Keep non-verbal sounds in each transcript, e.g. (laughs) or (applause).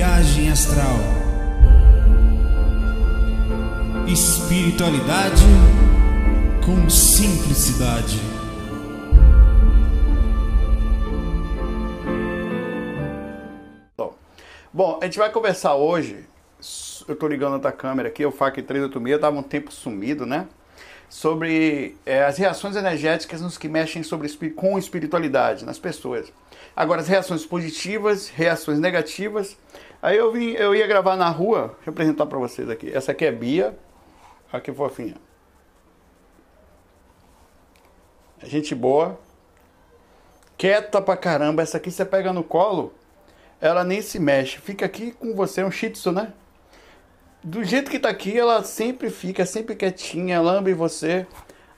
Viagem astral. Espiritualidade com simplicidade. Bom, bom, a gente vai conversar hoje. Eu tô ligando outra câmera aqui, o FAC 386, eu tava um tempo sumido, né? Sobre é, as reações energéticas nos que mexem sobre, com espiritualidade nas pessoas. Agora, as reações positivas, reações negativas. Aí eu vim, eu ia gravar na rua, deixa eu apresentar para vocês aqui. Essa aqui é Bia, que fofinha. Gente boa. Quieta pra caramba. Essa aqui você pega no colo, ela nem se mexe. Fica aqui com você, é um shih tzu, né? Do jeito que tá aqui, ela sempre fica, sempre quietinha, lambe você.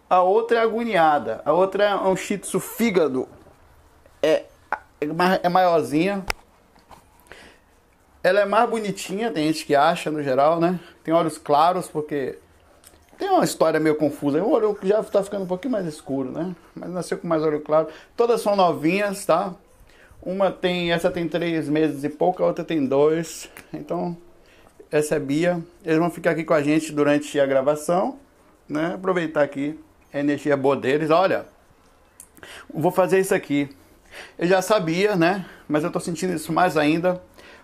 A outra é agoniada. A outra é um shih tzu fígado. É, é maiorzinha. Ela é mais bonitinha, tem gente que acha no geral, né? Tem olhos claros, porque tem uma história meio confusa. O olho já está ficando um pouquinho mais escuro, né? Mas nasceu com mais olho claro. Todas são novinhas, tá? Uma tem, essa tem três meses e pouco, a outra tem dois. Então, essa é Bia. Eles vão ficar aqui com a gente durante a gravação, né? Aproveitar aqui a energia boa deles. Olha, vou fazer isso aqui. Eu já sabia, né? Mas eu tô sentindo isso mais ainda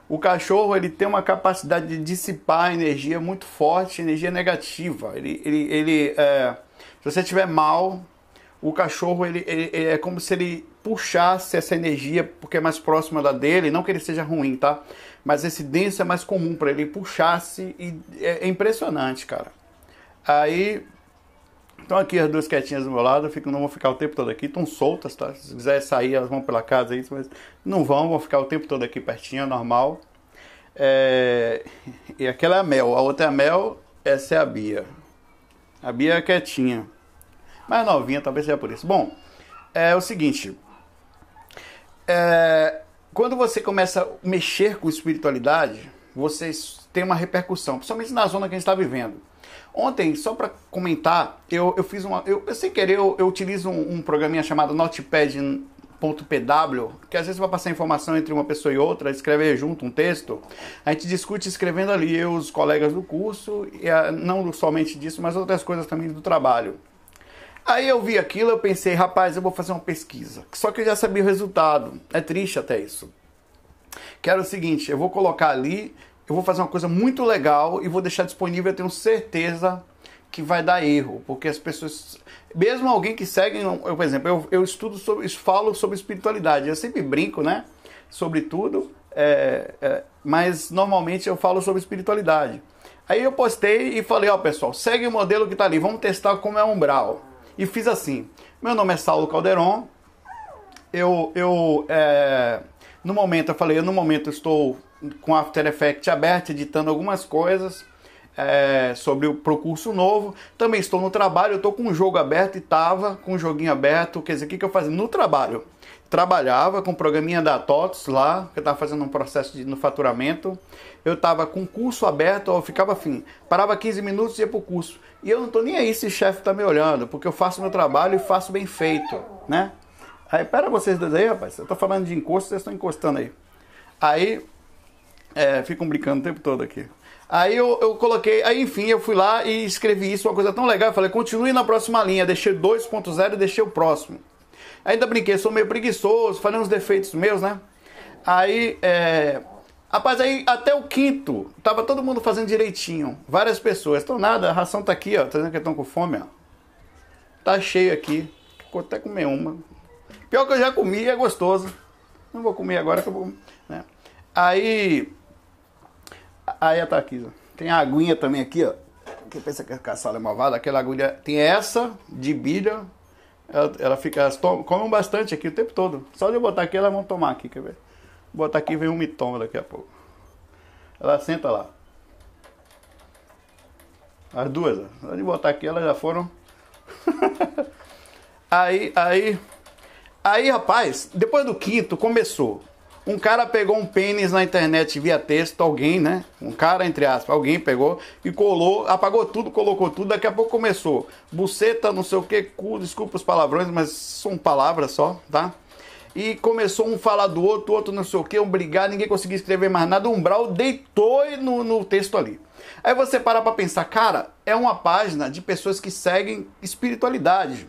o cachorro ele tem uma capacidade de dissipar energia muito forte, energia negativa. Ele, ele, ele é, se você estiver mal, o cachorro ele, ele, ele, é como se ele puxasse essa energia porque é mais próxima da dele, não que ele seja ruim, tá? Mas esse denso é mais comum para ele, puxasse e é, é impressionante, cara. Aí Estão aqui as duas quietinhas do meu lado, fico, não vão ficar o tempo todo aqui, estão soltas, tá? Se quiser sair, elas vão pela casa aí, mas não vão, vão ficar o tempo todo aqui pertinho, é normal. É... E aquela é a Mel, a outra é a Mel, essa é a Bia. A Bia é quietinha, mais novinha, talvez seja por isso. Bom, é o seguinte, é... quando você começa a mexer com espiritualidade, vocês têm uma repercussão, principalmente na zona que a gente está vivendo. Ontem, só para comentar, eu, eu fiz uma. Eu, sem querer, eu, eu utilizo um, um programinha chamado Notepad.pw, que às vezes vai passar informação entre uma pessoa e outra, escrever junto um texto. A gente discute escrevendo ali, eu, os colegas do curso, e a, não somente disso, mas outras coisas também do trabalho. Aí eu vi aquilo, eu pensei, rapaz, eu vou fazer uma pesquisa. Só que eu já sabia o resultado. É triste até isso. Que era o seguinte, eu vou colocar ali eu vou fazer uma coisa muito legal e vou deixar disponível, eu tenho certeza que vai dar erro, porque as pessoas, mesmo alguém que segue, eu, por exemplo, eu, eu estudo sobre, falo sobre espiritualidade, eu sempre brinco, né, sobre tudo, é, é, mas normalmente eu falo sobre espiritualidade. Aí eu postei e falei, ó pessoal, segue o modelo que tá ali, vamos testar como é umbral. E fiz assim, meu nome é Saulo Calderon, eu, eu é, no momento, eu falei, eu no momento estou com After Effects aberto, editando algumas coisas é, sobre o pro curso novo. Também estou no trabalho, estou com um jogo aberto e estava com um joguinho aberto. Quer dizer, o que, que eu fazia? No trabalho. Trabalhava com o programinha da TOTS lá, que eu estava fazendo um processo de, no faturamento. Eu estava com o curso aberto, eu ficava assim, parava 15 minutos e ia para o curso. E eu não estou nem aí se o chefe está me olhando, porque eu faço meu trabalho e faço bem feito, né? Aí, pera vocês dois aí, rapaz, eu estou falando de encosto, vocês estão encostando aí. Aí é, ficam brincando o tempo todo aqui. Aí eu, eu coloquei, aí enfim, eu fui lá e escrevi isso, uma coisa tão legal. Eu falei, continue na próxima linha, deixei 2.0 e deixei o próximo. Ainda brinquei, sou meio preguiçoso, falei uns defeitos meus, né? Aí, é... Rapaz, aí até o quinto, tava todo mundo fazendo direitinho. Várias pessoas. Então nada, a ração tá aqui, ó. Tá dizendo que estão com fome, ó. Tá cheio aqui. Vou até comer uma. Pior que eu já comi, é gostoso. Não vou comer agora que eu vou. Né? Aí Aí aqui, ó. Tem a aguinha também aqui, ó. Quem pensa que a caçala é malvada, aquela agulha. Tem essa de bilha. Ela, ela fica. Comem bastante aqui o tempo todo. Só de eu botar aqui, elas vão tomar aqui, quer ver? Vou botar aqui vem um mitoma daqui a pouco. Ela senta lá. As duas, ó. Só de botar aqui, elas já foram. (laughs) aí, aí. Aí, rapaz, depois do quinto começou. Um cara pegou um pênis na internet via texto, alguém, né? Um cara, entre aspas, alguém pegou e colou, apagou tudo, colocou tudo, daqui a pouco começou. Buceta, não sei o que, cu, desculpa os palavrões, mas são palavras só, tá? e começou um falar do outro, outro não sei o que, um brigar, ninguém conseguia escrever mais nada, o umbral deitou no, no texto ali. Aí você para para pensar, cara, é uma página de pessoas que seguem espiritualidade.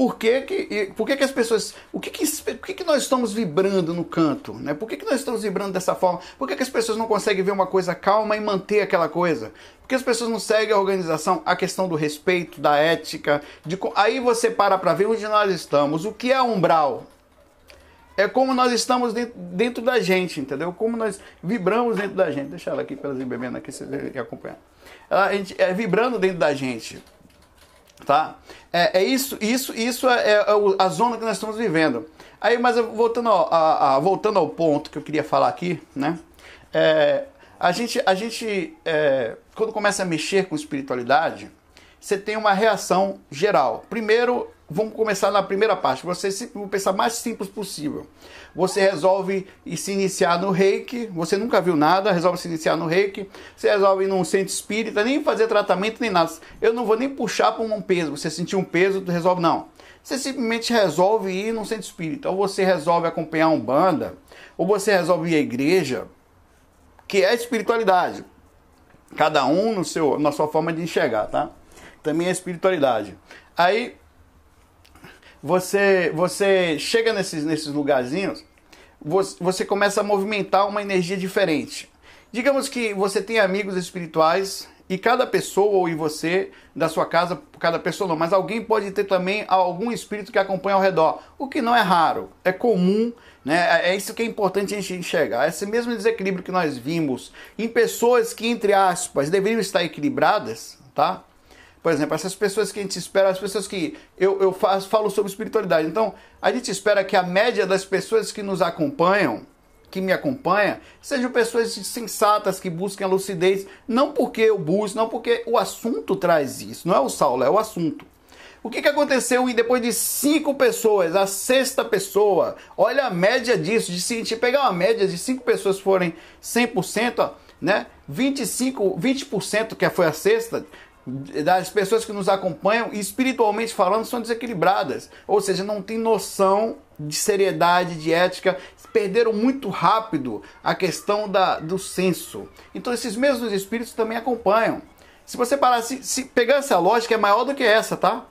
Por que, que, por que, que as pessoas. O que, que, por que, que nós estamos vibrando no canto? Né? Por que, que nós estamos vibrando dessa forma? Por que, que as pessoas não conseguem ver uma coisa calma e manter aquela coisa? Por que as pessoas não seguem a organização? A questão do respeito, da ética. De, aí você para para ver onde nós estamos. O que é umbral? É como nós estamos dentro, dentro da gente, entendeu? Como nós vibramos dentro da gente. Deixa ela aqui para elas bebendo aqui, vocês acompanhar. A gente é vibrando dentro da gente tá? É, é isso, isso, isso é, é, a zona que nós estamos vivendo. Aí, mas voltando ao, a, a, voltando ao ponto que eu queria falar aqui, né? É, a gente, a gente é, quando começa a mexer com espiritualidade, você tem uma reação geral. Primeiro, vamos começar na primeira parte. Você vou pensar mais simples possível. Você resolve se iniciar no reiki, você nunca viu nada, resolve se iniciar no reiki, você resolve ir num centro espírita, nem fazer tratamento nem nada. Eu não vou nem puxar para um peso. Você sentiu um peso, resolve não. Você simplesmente resolve ir num centro espírita, ou você resolve acompanhar um banda, ou você resolve ir à igreja, que é espiritualidade. Cada um no seu, na sua forma de enxergar, tá? Também é espiritualidade. Aí você, você chega nesses, nesses lugarzinhos, você, você começa a movimentar uma energia diferente. Digamos que você tem amigos espirituais e cada pessoa, ou em você, da sua casa, cada pessoa não, mas alguém pode ter também algum espírito que acompanha ao redor, o que não é raro, é comum, né? É, é isso que é importante a gente enxergar. Esse mesmo desequilíbrio que nós vimos em pessoas que, entre aspas, deveriam estar equilibradas, tá? Por exemplo, essas pessoas que a gente espera, as pessoas que eu, eu faço, falo sobre espiritualidade. Então, a gente espera que a média das pessoas que nos acompanham, que me acompanha, sejam pessoas sensatas que busquem a lucidez, não porque eu busco, não porque o assunto traz isso, não é o Saulo, é o assunto. O que, que aconteceu e depois de cinco pessoas, a sexta pessoa, olha a média disso, de se a gente pegar uma média de cinco pessoas forem 100%, né? 25, 20% que foi a sexta, das pessoas que nos acompanham, espiritualmente falando, são desequilibradas. Ou seja, não tem noção de seriedade, de ética, perderam muito rápido a questão da, do senso. Então esses mesmos espíritos também acompanham. Se você parar, se, se pegar essa lógica, é maior do que essa, tá?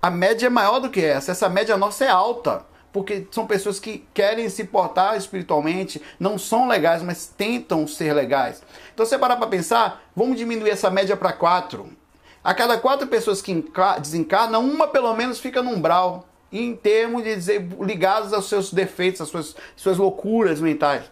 A média é maior do que essa. Essa média nossa é alta. Porque são pessoas que querem se portar espiritualmente, não são legais, mas tentam ser legais. Então, você parar para pensar, vamos diminuir essa média para quatro. A cada quatro pessoas que desencarnam, uma pelo menos fica no umbral, em termos de dizer, ligados aos seus defeitos, às suas, suas loucuras mentais.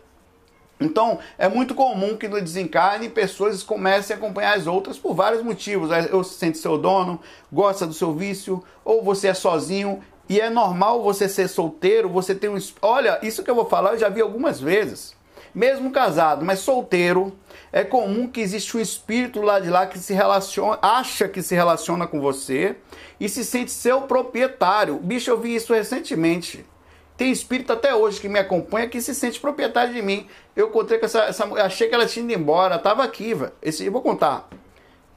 Então, é muito comum que no desencarne pessoas comecem a acompanhar as outras por vários motivos. Ou se sente seu dono, gosta do seu vício, ou você é sozinho. E é normal você ser solteiro, você tem um. Olha, isso que eu vou falar eu já vi algumas vezes. Mesmo casado, mas solteiro, é comum que existe um espírito lá de lá que se relaciona, acha que se relaciona com você e se sente seu proprietário. Bicho, eu vi isso recentemente. Tem espírito até hoje que me acompanha que se sente proprietário de mim. Eu encontrei com essa, essa achei que ela tinha ido embora, tava aqui, velho. Esse eu vou contar.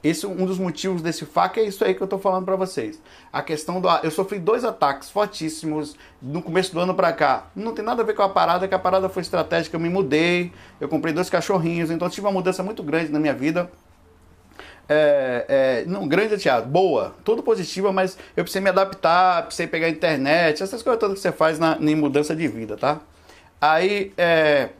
Esse um dos motivos desse faca é isso aí que eu tô falando para vocês. A questão do eu sofri dois ataques fortíssimos no começo do ano para cá. Não tem nada a ver com a parada, que a parada foi estratégica, eu me mudei, eu comprei dois cachorrinhos, então tive uma mudança muito grande na minha vida. É, é, não, grande teatro, boa, tudo positiva, mas eu precisei me adaptar, precisei pegar a internet, essas coisas todas que você faz na, em mudança de vida, tá? Aí, é,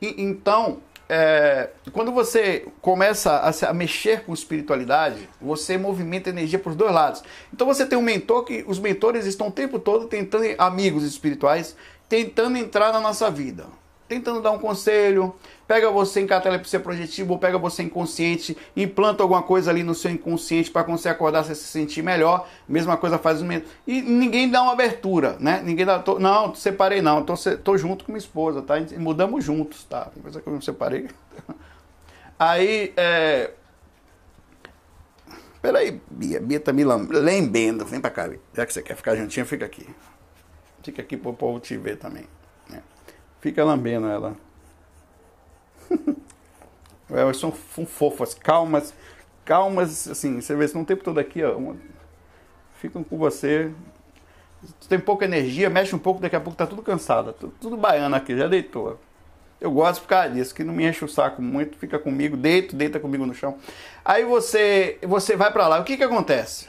e, então, é, quando você começa a, a, mexer com espiritualidade, você movimenta energia para os dois lados. Então você tem um mentor que os mentores estão o tempo todo tentando, amigos espirituais, tentando entrar na nossa vida tentando dar um conselho, pega você em catalepsia projetiva ou pega você inconsciente, implanta alguma coisa ali no seu inconsciente para quando você acordar você se sentir melhor. Mesma coisa faz o mesmo. E ninguém dá uma abertura, né? Ninguém dá. Tô, não, separei não, tô, tô junto com minha esposa, tá? Mudamos juntos, tá? Tem coisa que eu não separei. (laughs) Aí, é. Peraí, Bia, Bia tá me lambendo. Vem pra cá, já que você quer ficar juntinho, fica aqui. Fica aqui pro povo te ver também. Fica lambendo ela. (laughs) Elas são fofas, calmas, calmas, assim, você vê, estão o tempo todo aqui, ó, ficam com você, tem pouca energia, mexe um pouco, daqui a pouco tá tudo cansado. Tudo, tudo baiano aqui, já deitou. Eu gosto por causa disso, que não me enche o saco muito, fica comigo, deito, deita comigo no chão. Aí você, você vai para lá. O que que acontece?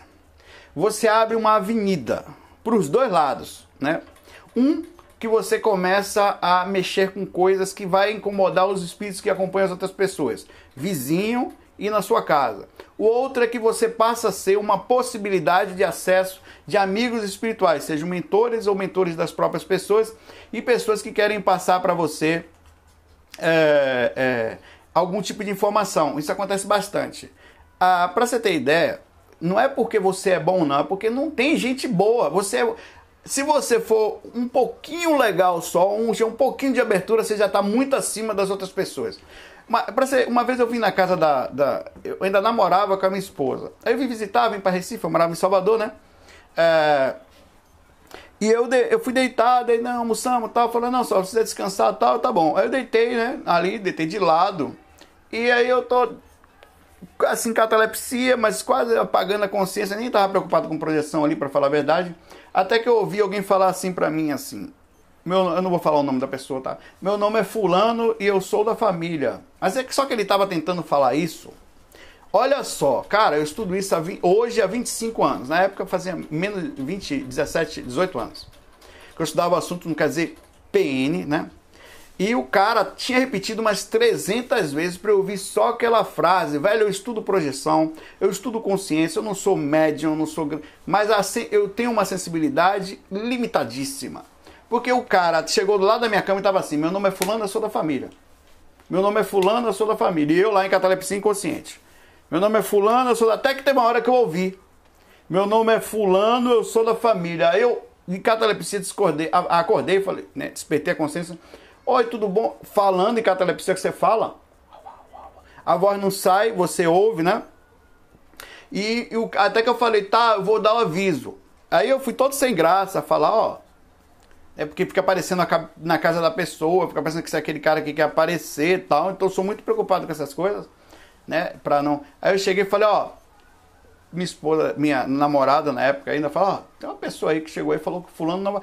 Você abre uma avenida para os dois lados, né? Um que você começa a mexer com coisas que vai incomodar os espíritos que acompanham as outras pessoas, vizinho e na sua casa. O outro é que você passa a ser uma possibilidade de acesso de amigos espirituais, sejam mentores ou mentores das próprias pessoas e pessoas que querem passar para você é, é, algum tipo de informação. Isso acontece bastante. Ah, para você ter ideia, não é porque você é bom, não, é porque não tem gente boa. Você é, se você for um pouquinho legal só, um, um pouquinho de abertura, você já está muito acima das outras pessoas. Uma, ser, uma vez eu vim na casa da, da, Eu ainda namorava com a minha esposa. Aí eu vim visitar, vim para Recife, eu morava em Salvador, né? É, e eu, de, eu fui deitado, aí não, almoçamos tal, falando, não, só precisa descansar tal, tá bom. Aí eu deitei, né, ali, deitei de lado. E aí eu tô assim, catalepsia, mas quase apagando a consciência, nem tava preocupado com projeção ali, para falar a verdade. Até que eu ouvi alguém falar assim para mim, assim, meu, eu não vou falar o nome da pessoa, tá? Meu nome é fulano e eu sou da família. Mas é que só que ele tava tentando falar isso Olha só, cara, eu estudo isso há 20, hoje há 25 anos. Na época fazia menos de 20, 17, 18 anos. Eu estudava o assunto, não quer dizer PN, né? E o cara tinha repetido umas 300 vezes para eu ouvir só aquela frase. Velho, eu estudo projeção, eu estudo consciência, eu não sou médium, eu não sou. Mas assim, eu tenho uma sensibilidade limitadíssima. Porque o cara chegou do lado da minha cama e estava assim: meu nome é Fulano, eu sou da família. Meu nome é Fulano, eu sou da família. E eu lá em catalepsia inconsciente. Meu nome é Fulano, eu sou da. Até que teve uma hora que eu ouvi. Meu nome é Fulano, eu sou da família. Eu, de catalepsia, discordei, acordei, falei, né? Despertei a consciência. Oi, tudo bom? Falando em catalepsia que você fala, a voz não sai, você ouve, né? E, e o, até que eu falei, tá, eu vou dar o um aviso. Aí eu fui todo sem graça, falar, ó. É porque fica aparecendo na, casa da pessoa, fica parecendo que você é aquele cara que quer aparecer e tal. Então eu sou muito preocupado com essas coisas né? Pra não. Aí eu cheguei e falei, ó, minha esposa, minha namorada na época ainda falou, ó, tem uma pessoa aí que chegou e falou que fulano não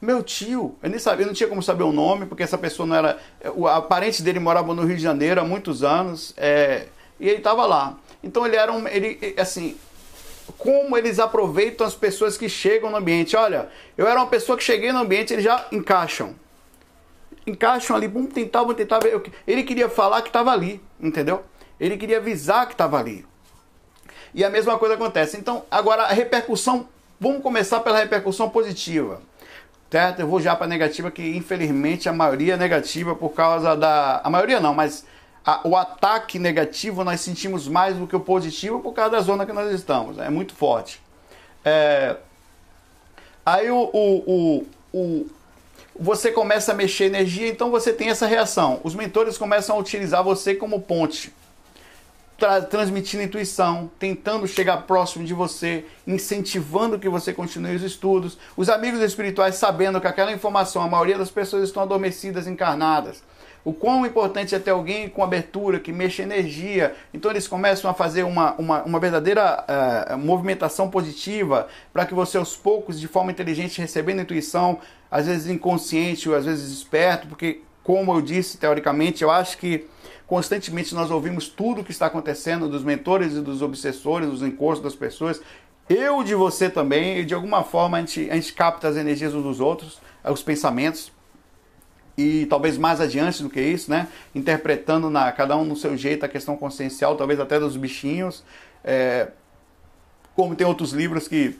meu tio, eu nem sabia, eu não tinha como saber o nome, porque essa pessoa não era. O parente dele morava no Rio de Janeiro há muitos anos, é, e ele estava lá. Então ele era um. Ele, assim, como eles aproveitam as pessoas que chegam no ambiente. Olha, eu era uma pessoa que cheguei no ambiente, eles já encaixam. Encaixam ali, bum, tentavam, tentavam. Ele queria falar que estava ali, entendeu? Ele queria avisar que estava ali. E a mesma coisa acontece. Então, agora a repercussão, vamos começar pela repercussão positiva. Certo? Eu vou já para negativa, que infelizmente a maioria é negativa por causa da. A maioria não, mas a, o ataque negativo nós sentimos mais do que o positivo por causa da zona que nós estamos. É muito forte. É... Aí o, o, o, o, você começa a mexer energia, então você tem essa reação. Os mentores começam a utilizar você como ponte tra transmitindo intuição, tentando chegar próximo de você, incentivando que você continue os estudos. Os amigos espirituais sabendo que aquela informação, a maioria das pessoas estão adormecidas, encarnadas. O quão importante é ter alguém com abertura, que mexa energia. Então eles começam a fazer uma, uma, uma verdadeira uh, movimentação positiva para que você aos poucos, de forma inteligente, recebendo intuição, às vezes inconsciente ou às vezes esperto, porque como eu disse, teoricamente, eu acho que Constantemente nós ouvimos tudo o que está acontecendo dos mentores e dos obsessores, dos encostos das pessoas. Eu de você também, e de alguma forma a gente, a gente capta as energias uns dos outros, os pensamentos. E talvez mais adiante do que isso, né? Interpretando na, cada um no seu jeito a questão consciencial, talvez até dos bichinhos. É, como tem outros livros que,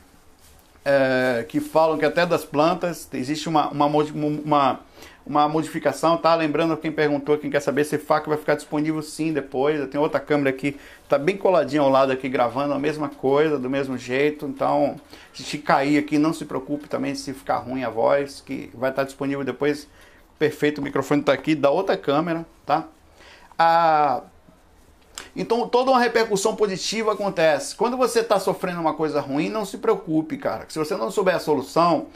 é, que falam que até das plantas existe uma, uma, uma uma modificação, tá? Lembrando quem perguntou, quem quer saber se FAQ vai ficar disponível sim depois. Eu tenho outra câmera aqui, tá bem coladinha ao lado aqui gravando a mesma coisa, do mesmo jeito. Então, se cair aqui, não se preocupe também se ficar ruim a voz, que vai estar disponível depois. Perfeito, o microfone está aqui da outra câmera, tá? Ah, então toda uma repercussão positiva acontece. Quando você está sofrendo uma coisa ruim, não se preocupe, cara. Se você não souber a solução,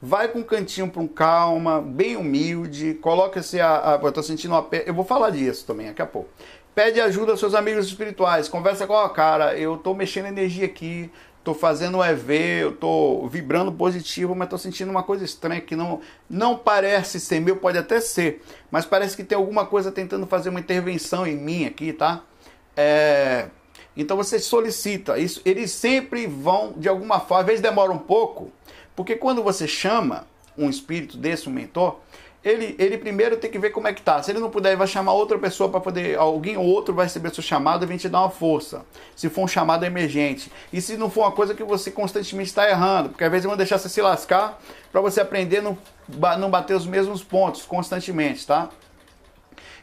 vai com um cantinho para um calma, bem humilde, coloca-se a, a. Eu tô sentindo uma. Eu vou falar disso também daqui a pouco. Pede ajuda aos seus amigos espirituais, conversa com a cara, eu tô mexendo energia aqui, tô fazendo um EV, eu tô vibrando positivo, mas tô sentindo uma coisa estranha que não, não parece ser meu, pode até ser, mas parece que tem alguma coisa tentando fazer uma intervenção em mim aqui, tá? É, então você solicita, isso, eles sempre vão de alguma forma, às vezes demora um pouco, porque quando você chama um espírito desse, um mentor, ele, ele primeiro tem que ver como é que tá. Se ele não puder, ele vai chamar outra pessoa para poder. Alguém ou outro vai receber seu chamado e vem te dar uma força. Se for um chamado emergente. E se não for uma coisa que você constantemente está errando, porque às vezes vão deixar você se lascar para você aprender não, não bater os mesmos pontos constantemente, tá?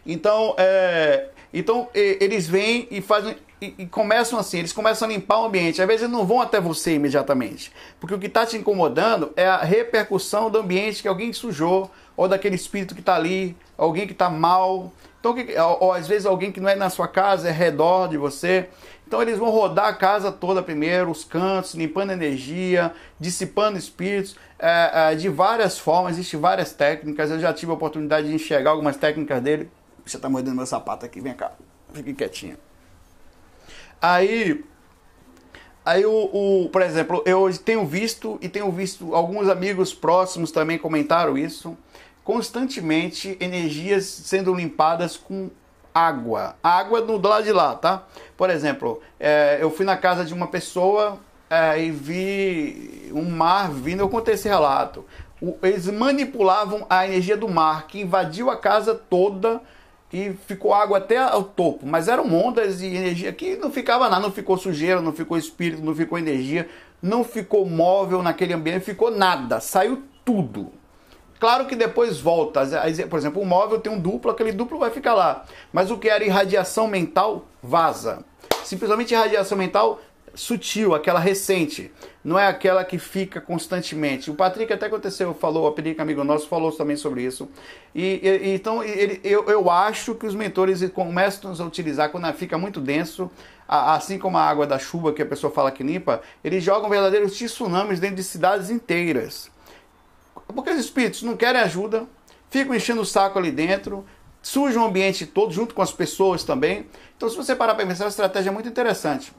Então, é, então eles vêm e fazem e, e, começam assim, eles começam a limpar o ambiente. Às vezes eles não vão até você imediatamente, porque o que está te incomodando é a repercussão do ambiente que alguém sujou, ou daquele espírito que está ali, alguém que está mal. Então, ou, ou às vezes alguém que não é na sua casa, é redor de você. Então eles vão rodar a casa toda primeiro, os cantos, limpando energia, dissipando espíritos, é, é, de várias formas, existem várias técnicas. Eu já tive a oportunidade de enxergar algumas técnicas dele. Você está mordendo meu sapato aqui, vem cá, fique quietinho. Aí, aí o, o, por exemplo, eu tenho visto e tenho visto alguns amigos próximos também comentaram isso, constantemente energias sendo limpadas com água. Água do lado de lá, tá? Por exemplo, é, eu fui na casa de uma pessoa é, e vi um mar vindo, eu contei esse relato. O, eles manipulavam a energia do mar que invadiu a casa toda e ficou água até o topo, mas eram ondas e energia que não ficava nada, não ficou sujeira, não ficou espírito, não ficou energia, não ficou móvel naquele ambiente, ficou nada, saiu tudo. Claro que depois volta, por exemplo, o móvel tem um duplo, aquele duplo vai ficar lá, mas o que era irradiação mental vaza. Simplesmente irradiação mental sutil, aquela recente, não é aquela que fica constantemente. O Patrick até aconteceu, falou, o Patrick, amigo nosso, falou também sobre isso. E, e então ele, eu, eu acho que os mentores começam a utilizar quando fica muito denso, assim como a água da chuva que a pessoa fala que limpa, eles jogam verdadeiros tsunamis dentro de cidades inteiras. Porque os espíritos não querem ajuda, ficam enchendo o saco ali dentro, sujam o ambiente todo junto com as pessoas também. Então, se você parar para pensar, a estratégia é muito interessante.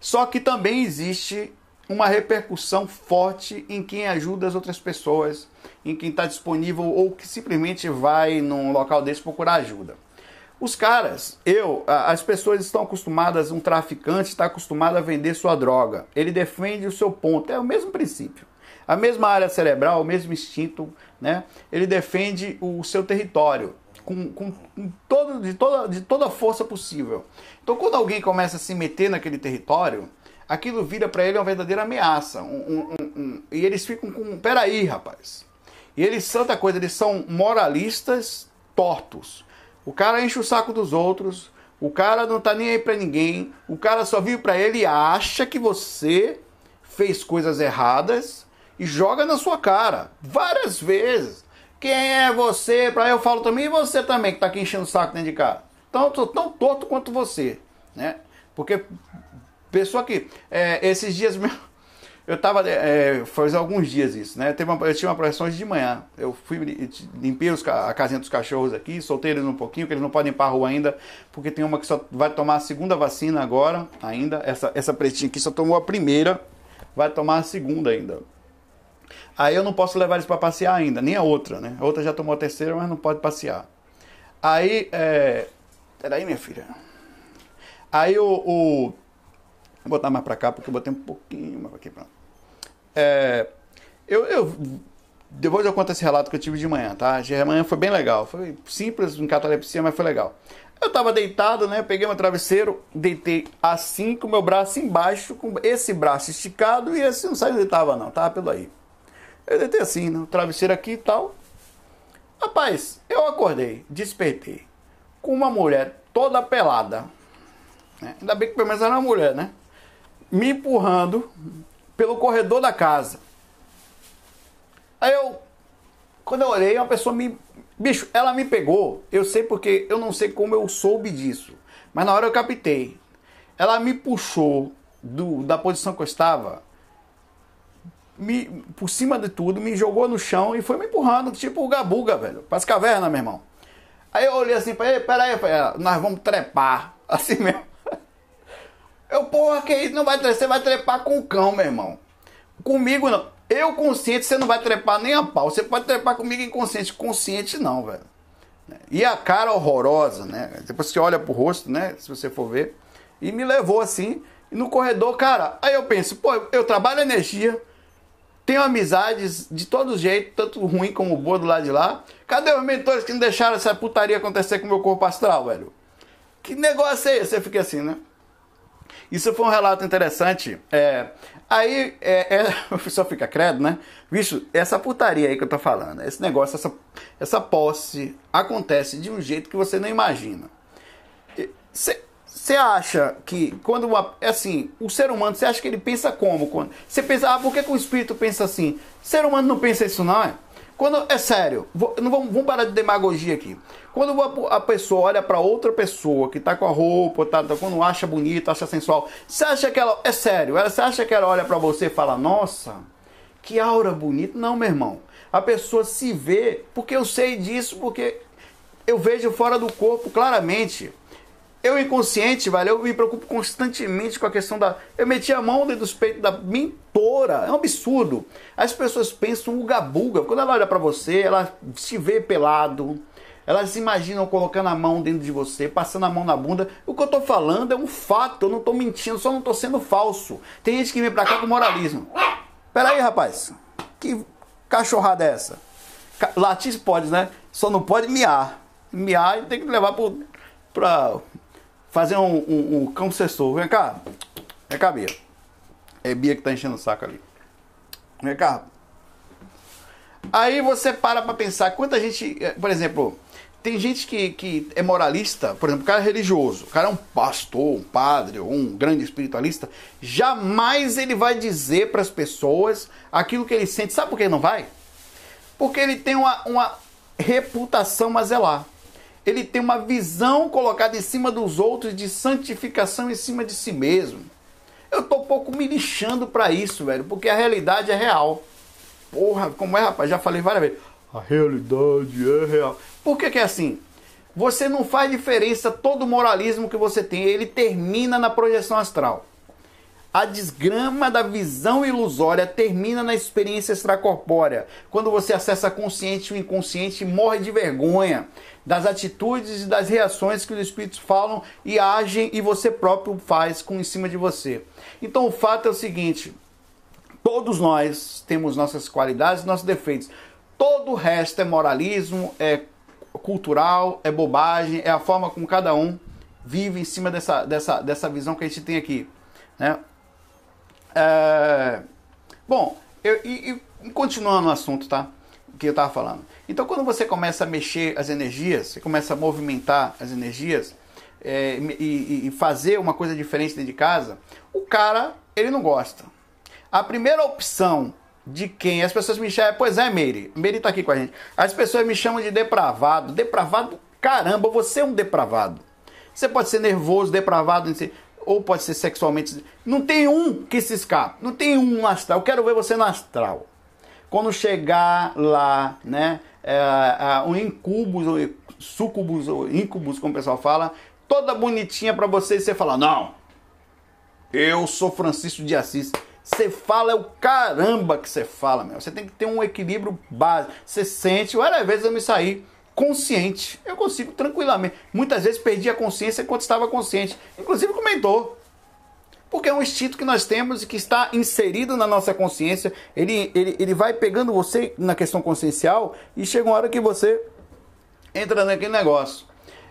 Só que também existe uma repercussão forte em quem ajuda as outras pessoas, em quem está disponível ou que simplesmente vai num local desse procurar ajuda. Os caras, eu, as pessoas estão acostumadas, um traficante está acostumado a vender sua droga. Ele defende o seu ponto, é o mesmo princípio. A mesma área cerebral, o mesmo instinto, né? Ele defende o seu território com, com, com todo, de, toda, de toda força possível. Então, quando alguém começa a se meter naquele território, aquilo vira para ele uma verdadeira ameaça. Um, um, um, e eles ficam com. Peraí, rapaz. E eles outra coisa, eles são moralistas tortos. O cara enche o saco dos outros, o cara não tá nem aí pra ninguém, o cara só vive para ele e acha que você fez coisas erradas e joga na sua cara. Várias vezes. Quem é você? Pra eu falo também, e você também, que tá aqui enchendo o saco dentro de casa. Então tô tão torto quanto você, né? Porque pessoa que é, esses dias (laughs) eu tava é, faz alguns dias isso, né? Teve uma, eu tinha uma pressão de manhã. Eu fui limpei os, a casinha dos cachorros aqui, soltei eles um pouquinho, que eles não podem ir para a rua ainda, porque tem uma que só vai tomar a segunda vacina agora, ainda. Essa essa pretinha aqui só tomou a primeira, vai tomar a segunda ainda. Aí eu não posso levar eles para passear ainda, nem a outra, né? A outra já tomou a terceira, mas não pode passear. Aí, é... peraí, minha filha. Aí o, o... Vou botar mais para cá, porque eu botei um pouquinho mais aqui, pronto. É... Eu, eu... Depois eu conto esse relato que eu tive de manhã, tá? De manhã foi bem legal. Foi simples em catalepsia, mas foi legal. Eu tava deitado, né? Peguei meu travesseiro, deitei assim, com meu braço embaixo, com esse braço esticado, e esse não saiu onde tava, não. Tava pelo aí. Eu deitei assim, no travesseiro aqui e tal. Rapaz, eu acordei, despertei, com uma mulher toda pelada. Né? Ainda bem que pelo menos era uma mulher, né? Me empurrando pelo corredor da casa. Aí eu, quando eu olhei, uma pessoa me. Bicho, ela me pegou. Eu sei porque eu não sei como eu soube disso. Mas na hora eu captei. Ela me puxou do, da posição que eu estava me, por cima de tudo, me jogou no chão e foi me empurrando, tipo o Gabuga, velho, para as cavernas, meu irmão. Aí eu olhei assim para ele, peraí, nós vamos trepar, (laughs) assim mesmo. Eu, porra, que isso? Não vai trepar, você vai trepar com o cão, meu irmão. Comigo não. Eu consciente, você não vai trepar nem a pau. Você pode trepar comigo inconsciente. Consciente não, velho. E a cara horrorosa, né? Depois você olha pro rosto, né? Se você for ver. E me levou assim, no corredor, cara. Aí eu penso, pô, eu trabalho energia, tenho amizades de todo jeito, tanto ruim como boa do lado de lá. Cadê os mentores que não deixaram essa putaria acontecer com o meu corpo astral, velho? Que negócio é esse? Você fica assim, né? Isso foi um relato interessante. É, aí é, é, (laughs) pessoa fica credo, né? Bicho, essa putaria aí que eu tô falando, esse negócio, essa, essa posse acontece de um jeito que você não imagina. Você acha que quando é assim, o ser humano, você acha que ele pensa como? Quando você pensa, ah, por que, que o espírito pensa assim? O ser humano não pensa isso não, é? Quando é sério, não vamos, vamos parar de demagogia aqui. Quando a, a pessoa olha para outra pessoa que tá com a roupa, tá, tá, quando acha bonita, acha sensual, você acha que ela é sério? Ela você acha que ela olha para você e fala: "Nossa, que aura bonita". Não, meu irmão. A pessoa se vê, porque eu sei disso, porque eu vejo fora do corpo claramente. Eu inconsciente, velho, eu me preocupo constantemente com a questão da. Eu meti a mão dentro dos peitos da mentora. É um absurdo. As pessoas pensam uga-buga. Quando ela olha para você, ela se vê pelado. Elas se imaginam colocando a mão dentro de você, passando a mão na bunda. O que eu tô falando é um fato, eu não tô mentindo, só não tô sendo falso. Tem gente que vem pra cá com moralismo. Pera aí, rapaz. Que cachorrada é essa? Latir pode, né? Só não pode miar. Miar tem que levar pro, pra fazer um, um, um cão. Vem cá. Vem cá, Bia. É Bia que tá enchendo o saco ali. Vem cá. Aí você para pra pensar quanta gente. Eh, por exemplo, tem gente que, que é moralista, por exemplo, o cara é religioso, o cara é um pastor, um padre um grande espiritualista, jamais ele vai dizer para as pessoas aquilo que ele sente. Sabe por que ele não vai? Porque ele tem uma, uma reputação a zelar ele tem uma visão colocada em cima dos outros de santificação em cima de si mesmo. Eu tô pouco me lixando para isso, velho, porque a realidade é real. Porra, como é, rapaz? Já falei várias vezes. A realidade é real. Por que, que é assim? Você não faz diferença todo moralismo que você tem, ele termina na projeção astral. A desgrama da visão ilusória termina na experiência extracorpórea. Quando você acessa consciente o inconsciente, morre de vergonha das atitudes e das reações que os espíritos falam e agem e você próprio faz com em cima de você. Então o fato é o seguinte: todos nós temos nossas qualidades nossos defeitos. Todo o resto é moralismo, é cultural, é bobagem, é a forma como cada um vive em cima dessa, dessa, dessa visão que a gente tem aqui. Né? É... Bom, eu, e, e, continuando no assunto, tá? Que eu tava falando. Então, quando você começa a mexer as energias, você começa a movimentar as energias é, e, e, fazer uma coisa diferente dentro de casa, o cara, ele não gosta. A primeira opção de quem as pessoas me chamam, pois é, Meire, Meire tá aqui com a gente. As pessoas me chamam de depravado. Depravado, caramba, você é um depravado. Você pode ser nervoso, depravado, ou pode ser sexualmente. Não tem um que se escape. Não tem um astral. Eu quero ver você no astral. Quando chegar lá, né? É, é, um incubus, ou sucubus, ou incubus, como o pessoal fala, toda bonitinha para você e você fala: Não, eu sou Francisco de Assis. Você fala é o caramba que você fala, meu. Você tem que ter um equilíbrio básico. Você sente, várias vezes eu me saí consciente. Eu consigo tranquilamente. Muitas vezes perdi a consciência enquanto estava consciente. Inclusive comentou. Porque é um instinto que nós temos e que está inserido na nossa consciência. Ele, ele, ele vai pegando você na questão consciencial e chega uma hora que você entra naquele negócio.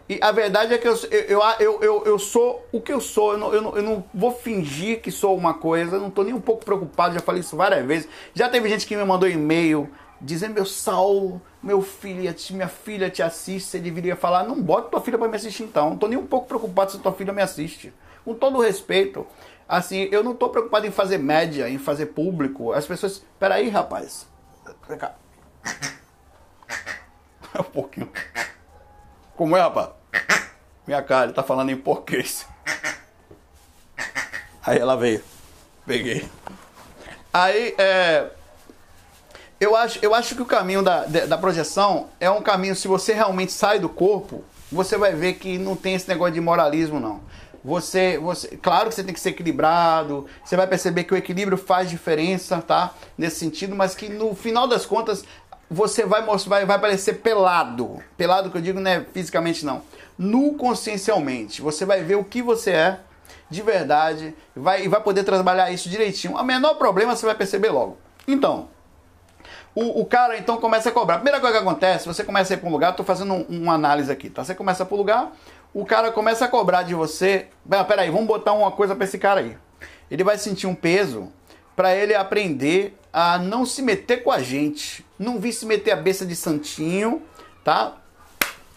E a verdade é que eu, eu, eu, eu, eu sou o que eu sou. Eu não, eu, não, eu não vou fingir que sou uma coisa. Eu não estou nem um pouco preocupado. Já falei isso várias vezes. Já teve gente que me mandou e-mail dizendo: Meu Saulo, meu filho, minha filha te assiste, você deveria falar, não bota tua filha para me assistir então. Não tô nem um pouco preocupado se tua filha me assiste. Com todo respeito, assim, eu não tô preocupado em fazer média, em fazer público. As pessoas, peraí, rapaz. Vem cá. (laughs) um pouquinho. Como é, rapaz? Minha cara, ele tá falando em porquês. Aí ela veio. Peguei. Aí, é eu acho, eu acho que o caminho da, da projeção é um caminho, se você realmente sai do corpo, você vai ver que não tem esse negócio de moralismo, não. Você, você, claro que você tem que ser equilibrado. Você vai perceber que o equilíbrio faz diferença, tá? Nesse sentido, mas que no final das contas você vai mostrar, vai, vai parecer pelado. Pelado que eu digo não é fisicamente não. Nu consciencialmente. Você vai ver o que você é de verdade vai, e vai poder trabalhar isso direitinho. O menor problema você vai perceber logo. Então, o, o, cara então começa a cobrar. Primeira coisa que acontece, você começa a ir para um lugar, estou fazendo um, uma análise aqui, tá? Você começa para o lugar, o cara começa a cobrar de você. Peraí, vamos botar uma coisa para esse cara aí. Ele vai sentir um peso para ele aprender a não se meter com a gente. Não vir se meter a besta de santinho, tá?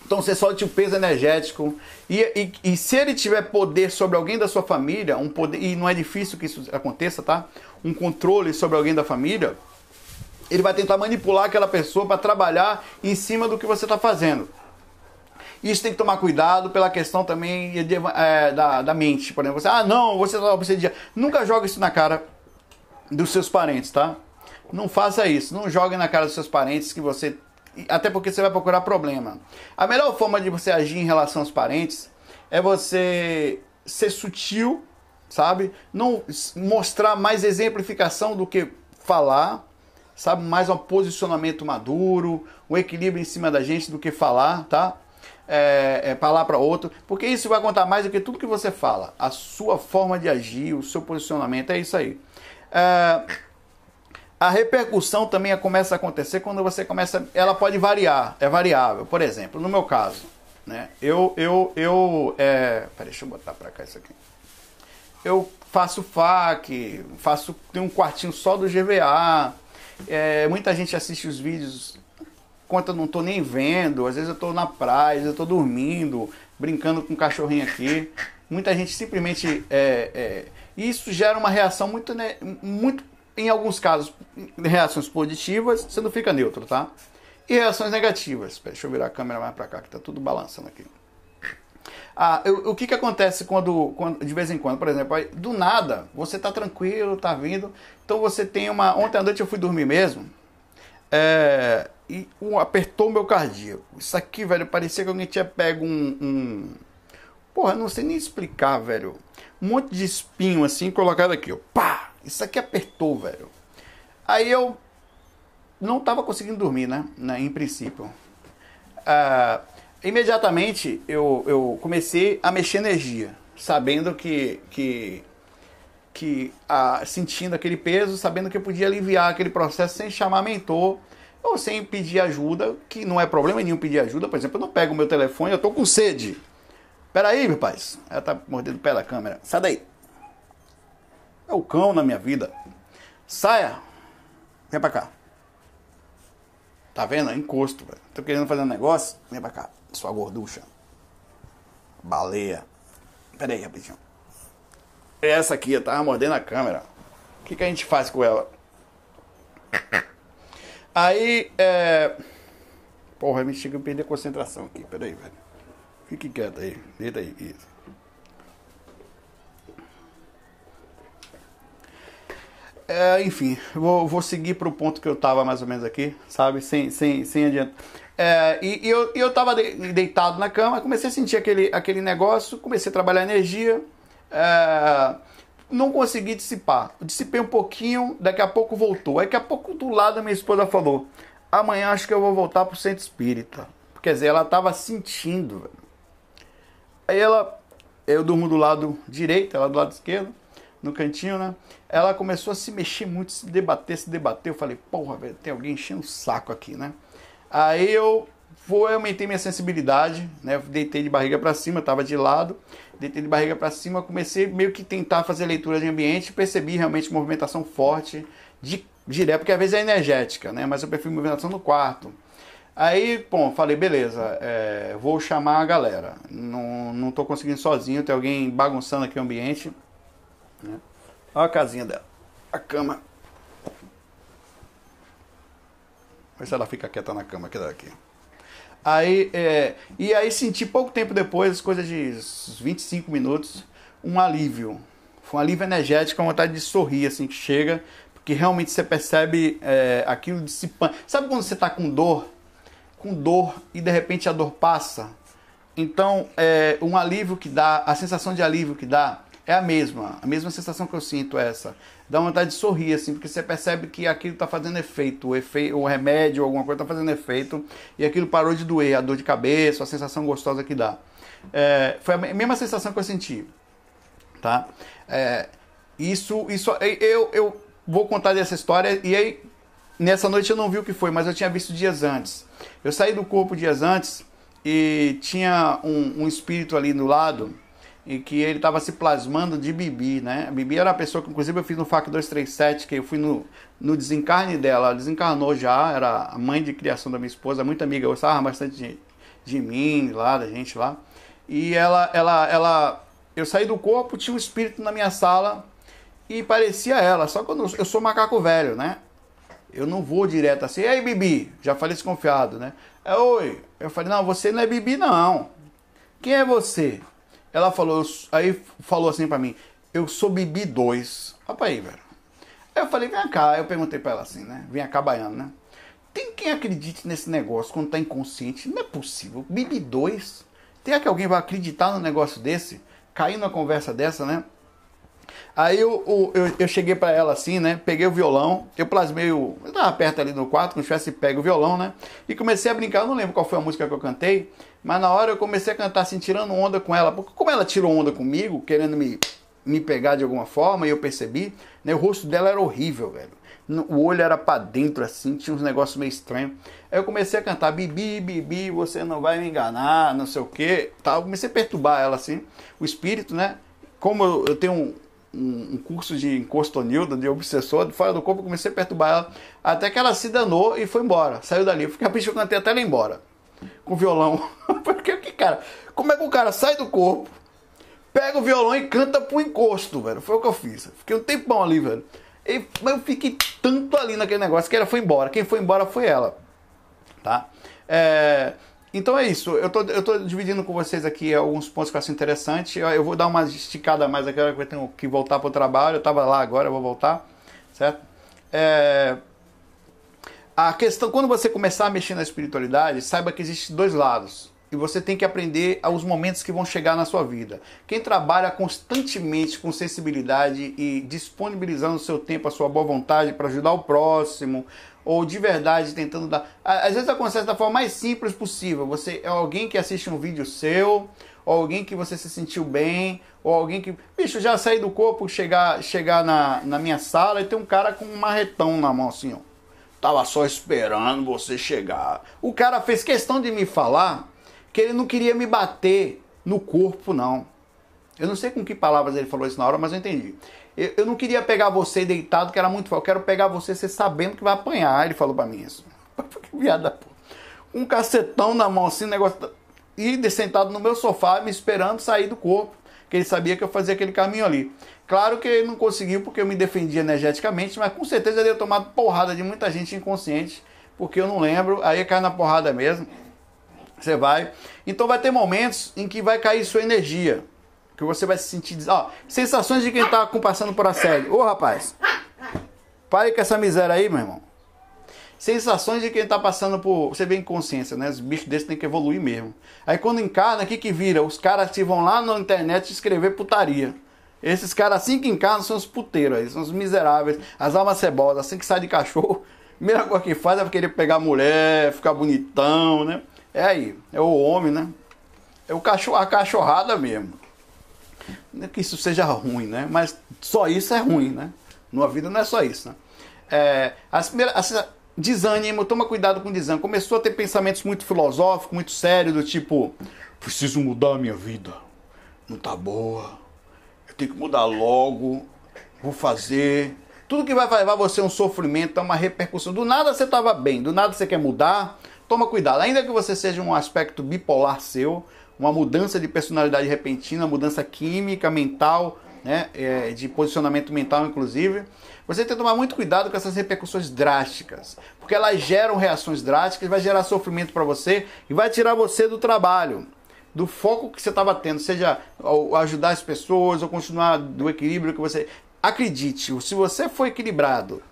Então você solte o peso energético. E, e, e, se ele tiver poder sobre alguém da sua família, um poder, e não é difícil que isso aconteça, tá? Um controle sobre alguém da família, ele vai tentar manipular aquela pessoa para trabalhar em cima do que você está fazendo. Isso tem que tomar cuidado pela questão também de, é, da, da mente. Por exemplo, você, ah, não, você está obsediando. Nunca joga isso na cara dos seus parentes, tá? Não faça isso. Não jogue na cara dos seus parentes que você até porque você vai procurar problema. A melhor forma de você agir em relação aos parentes é você ser sutil, sabe? Não mostrar mais exemplificação do que falar, sabe? Mais um posicionamento maduro, um equilíbrio em cima da gente do que falar, tá? É, é, falar para outro, porque isso vai contar mais do que tudo que você fala. A sua forma de agir, o seu posicionamento, é isso aí. É, a repercussão também começa a acontecer quando você começa. Ela pode variar, é variável. Por exemplo, no meu caso, né? Eu, eu, eu. É, peraí, deixa eu botar para cá isso aqui. Eu faço FAQ, faço. Tem um quartinho só do GVA. É, muita gente assiste os vídeos enquanto eu não estou nem vendo. Às vezes eu estou na praia, eu estou dormindo, brincando com um cachorrinho aqui. Muita gente simplesmente. É, é, isso gera uma reação muito, né, muito em alguns casos, reações positivas, você não fica neutro, tá? E reações negativas. Deixa eu virar a câmera mais para cá, que tá tudo balançando aqui. Ah, eu, o que que acontece quando, quando, de vez em quando, por exemplo, aí, do nada, você tá tranquilo, tá vindo, então você tem uma... Ontem à noite eu fui dormir mesmo, é, e um, apertou meu cardíaco. Isso aqui, velho, parecia que alguém tinha pego um, um... Porra, não sei nem explicar, velho. Um monte de espinho assim, colocado aqui, ó. Pá! Isso aqui apertou, velho. Aí eu não estava conseguindo dormir, né? né? Em princípio. Uh, imediatamente eu, eu comecei a mexer energia, sabendo que, que, que uh, sentindo aquele peso, sabendo que eu podia aliviar aquele processo sem chamar mentor ou sem pedir ajuda, que não é problema nenhum pedir ajuda. Por exemplo, eu não pego o meu telefone, eu tô com sede. Peraí, meu pai. Ela tá mordendo o pé da câmera. Sai daí. É o cão na minha vida. Saia. Vem pra cá. Tá vendo? É encosto, velho. Tô querendo fazer um negócio. Vem pra cá. Sua gorducha. Baleia. Pera aí, rapidinho. Essa aqui, eu tava mordendo a câmera. O que, que a gente faz com ela? Aí, é... Porra, me chega a perder a concentração aqui. Pera aí, velho. Fique quieto aí. Deita aí. Isso. É, enfim, vou, vou seguir para o ponto que eu estava mais ou menos aqui, sabe? Sem, sem, sem adianta. É, e, e, eu, eu tava de, deitado na cama, comecei a sentir aquele, aquele negócio, comecei a trabalhar energia, é, não consegui dissipar. Dissipei um pouquinho, daqui a pouco voltou. Daqui a pouco do lado a minha esposa falou: amanhã acho que eu vou voltar pro centro espírita. Quer dizer, ela estava sentindo. Aí ela, eu durmo do lado direito, ela do lado esquerdo no cantinho, né? Ela começou a se mexer muito, se debater, se debater. Eu falei, porra, velho, tem alguém enchendo o saco aqui, né? Aí eu eu aumentei minha sensibilidade, né? Deitei de barriga para cima, tava de lado, deitei de barriga para cima, comecei meio que tentar fazer leitura de ambiente, percebi realmente movimentação forte, de, direto, porque às vezes é energética, né? Mas eu prefiro movimentação no quarto. Aí, bom, falei, beleza, é, vou chamar a galera. Não, não tô conseguindo sozinho, tem alguém bagunçando aqui o ambiente. Né? Olha a casinha dela. A cama. Vê se ela fica quieta na cama aqui daqui. Aí, é, e aí senti pouco tempo depois, coisa de 25 minutos, um alívio. Foi um alívio energético, uma vontade de sorrir, assim, que chega, porque realmente você percebe é, aquilo dissipando. Sabe quando você está com dor? Com dor e de repente a dor passa? Então, é, um alívio que dá, a sensação de alívio que dá é a mesma. A mesma sensação que eu sinto é essa. Dá vontade de sorrir, assim, porque você percebe que aquilo está fazendo efeito, o, efeito, o remédio, alguma coisa está fazendo efeito, e aquilo parou de doer, a dor de cabeça, a sensação gostosa que dá. É, foi a mesma sensação que eu senti. Tá? É, isso, isso, eu, eu vou contar dessa história, e aí, nessa noite eu não vi o que foi, mas eu tinha visto dias antes. Eu saí do corpo dias antes e tinha um, um espírito ali no lado e que ele estava se plasmando de Bibi, né? A Bibi era a pessoa que, inclusive, eu fiz no FAC 237, que eu fui no, no desencarne dela. Ela desencarnou já, era a mãe de criação da minha esposa, muito amiga, eu gostava bastante de, de mim, lá, da gente lá. E ela, ela, ela, eu saí do corpo, tinha um espírito na minha sala e parecia ela, só que eu, eu sou macaco velho, né? Eu não vou direto assim, ei Bibi, já falei desconfiado, né? É, oi. Eu falei, não, você não é Bibi, não. Quem é você? Ela falou, aí falou assim para mim, eu sou Bibi 2. Rapaz aí, velho. Aí eu falei, vem cá. Eu perguntei pra ela assim, né? Vem cá baiano, né? Tem quem acredite nesse negócio quando tá inconsciente? Não é possível. Bibi 2? Tem que alguém vai acreditar num negócio desse? Cair numa conversa dessa, né? Aí eu, eu, eu cheguei para ela assim, né? Peguei o violão, eu plasmei o. Eu tava perto ali no quarto, como se tivesse pego o violão, né? E comecei a brincar, eu não lembro qual foi a música que eu cantei, mas na hora eu comecei a cantar assim, tirando onda com ela. Porque como ela tirou onda comigo, querendo me, me pegar de alguma forma, e eu percebi, né? O rosto dela era horrível, velho. O olho era para dentro assim, tinha uns negócios meio estranhos. Aí eu comecei a cantar, Bibi, Bibi, você não vai me enganar, não sei o que. Tal. Comecei a perturbar ela assim, o espírito, né? Como eu, eu tenho um um, um curso de encostonilda, de obsessor, de fora do corpo, comecei a perturbar ela, até que ela se danou e foi embora, saiu dali. Eu fiquei a eu cantei até ela ir embora, com violão. (laughs) Porque, cara, como é que o cara sai do corpo, pega o violão e canta pro encosto, velho? Foi o que eu fiz. Fiquei um tempão ali, velho. E, mas eu fiquei tanto ali naquele negócio que ela foi embora. Quem foi embora foi ela, tá? É... Então é isso, eu tô, eu tô dividindo com vocês aqui alguns pontos que eu acho interessante. Eu, eu vou dar uma esticada mais aqui, que eu tenho que voltar para o trabalho. Eu estava lá agora, eu vou voltar, certo? É, a questão, quando você começar a mexer na espiritualidade, saiba que existem dois lados. E você tem que aprender aos momentos que vão chegar na sua vida. Quem trabalha constantemente com sensibilidade e disponibilizando o seu tempo, a sua boa vontade para ajudar o próximo, ou de verdade tentando dar. Às vezes acontece da forma mais simples possível. Você é alguém que assiste um vídeo seu, ou alguém que você se sentiu bem, ou alguém que. Bicho, já saí do corpo, chegar, chegar na, na minha sala e tem um cara com um marretão na mão assim, ó. Tava só esperando você chegar. O cara fez questão de me falar que ele não queria me bater no corpo, não. Eu não sei com que palavras ele falou isso na hora, mas eu entendi. Eu, eu não queria pegar você deitado, que era muito forte. Eu quero pegar você, você sabendo que vai apanhar. Ele falou para mim isso. (laughs) que viada, pô. Um cacetão na mão, assim, negócio. E sentado no meu sofá, me esperando sair do corpo. Que ele sabia que eu fazia aquele caminho ali. Claro que ele não conseguiu porque eu me defendi energeticamente, mas com certeza ele ia tomar porrada de muita gente inconsciente, porque eu não lembro. Aí cai na porrada mesmo. Você vai. Então vai ter momentos em que vai cair sua energia que você vai se sentir. Ó, sensações de quem tá passando por assédio. Ô rapaz, pare com essa miséria aí, meu irmão. Sensações de quem tá passando por. Você vê inconsciência, né? Os bichos desses têm que evoluir mesmo. Aí quando encarna, o que que vira? Os caras que vão lá na internet escrever putaria. Esses caras assim que encarnam são os puteiros aí, são os miseráveis, as almas cebosas, assim que sai de cachorro. A (laughs) primeira coisa que faz é querer pegar mulher, ficar bonitão, né? É aí, é o homem, né? É o cachorro, a cachorrada mesmo. É que isso seja ruim, né? Mas só isso é ruim, né? Numa vida não é só isso, né? É, as primeiras, as, desânimo, toma cuidado com desânimo. Começou a ter pensamentos muito filosóficos, muito sérios, do tipo, preciso mudar a minha vida. Não tá boa. Eu tenho que mudar logo. Vou fazer. Tudo que vai levar você a um sofrimento, a uma repercussão. Do nada você estava bem, do nada você quer mudar. Toma cuidado. Ainda que você seja um aspecto bipolar seu, uma mudança de personalidade repentina, mudança química, mental, né, é, de posicionamento mental, inclusive. Você tem que tomar muito cuidado com essas repercussões drásticas, porque elas geram reações drásticas, vai gerar sofrimento para você e vai tirar você do trabalho, do foco que você estava tendo, seja ajudar as pessoas ou continuar do equilíbrio que você. Acredite, se você for equilibrado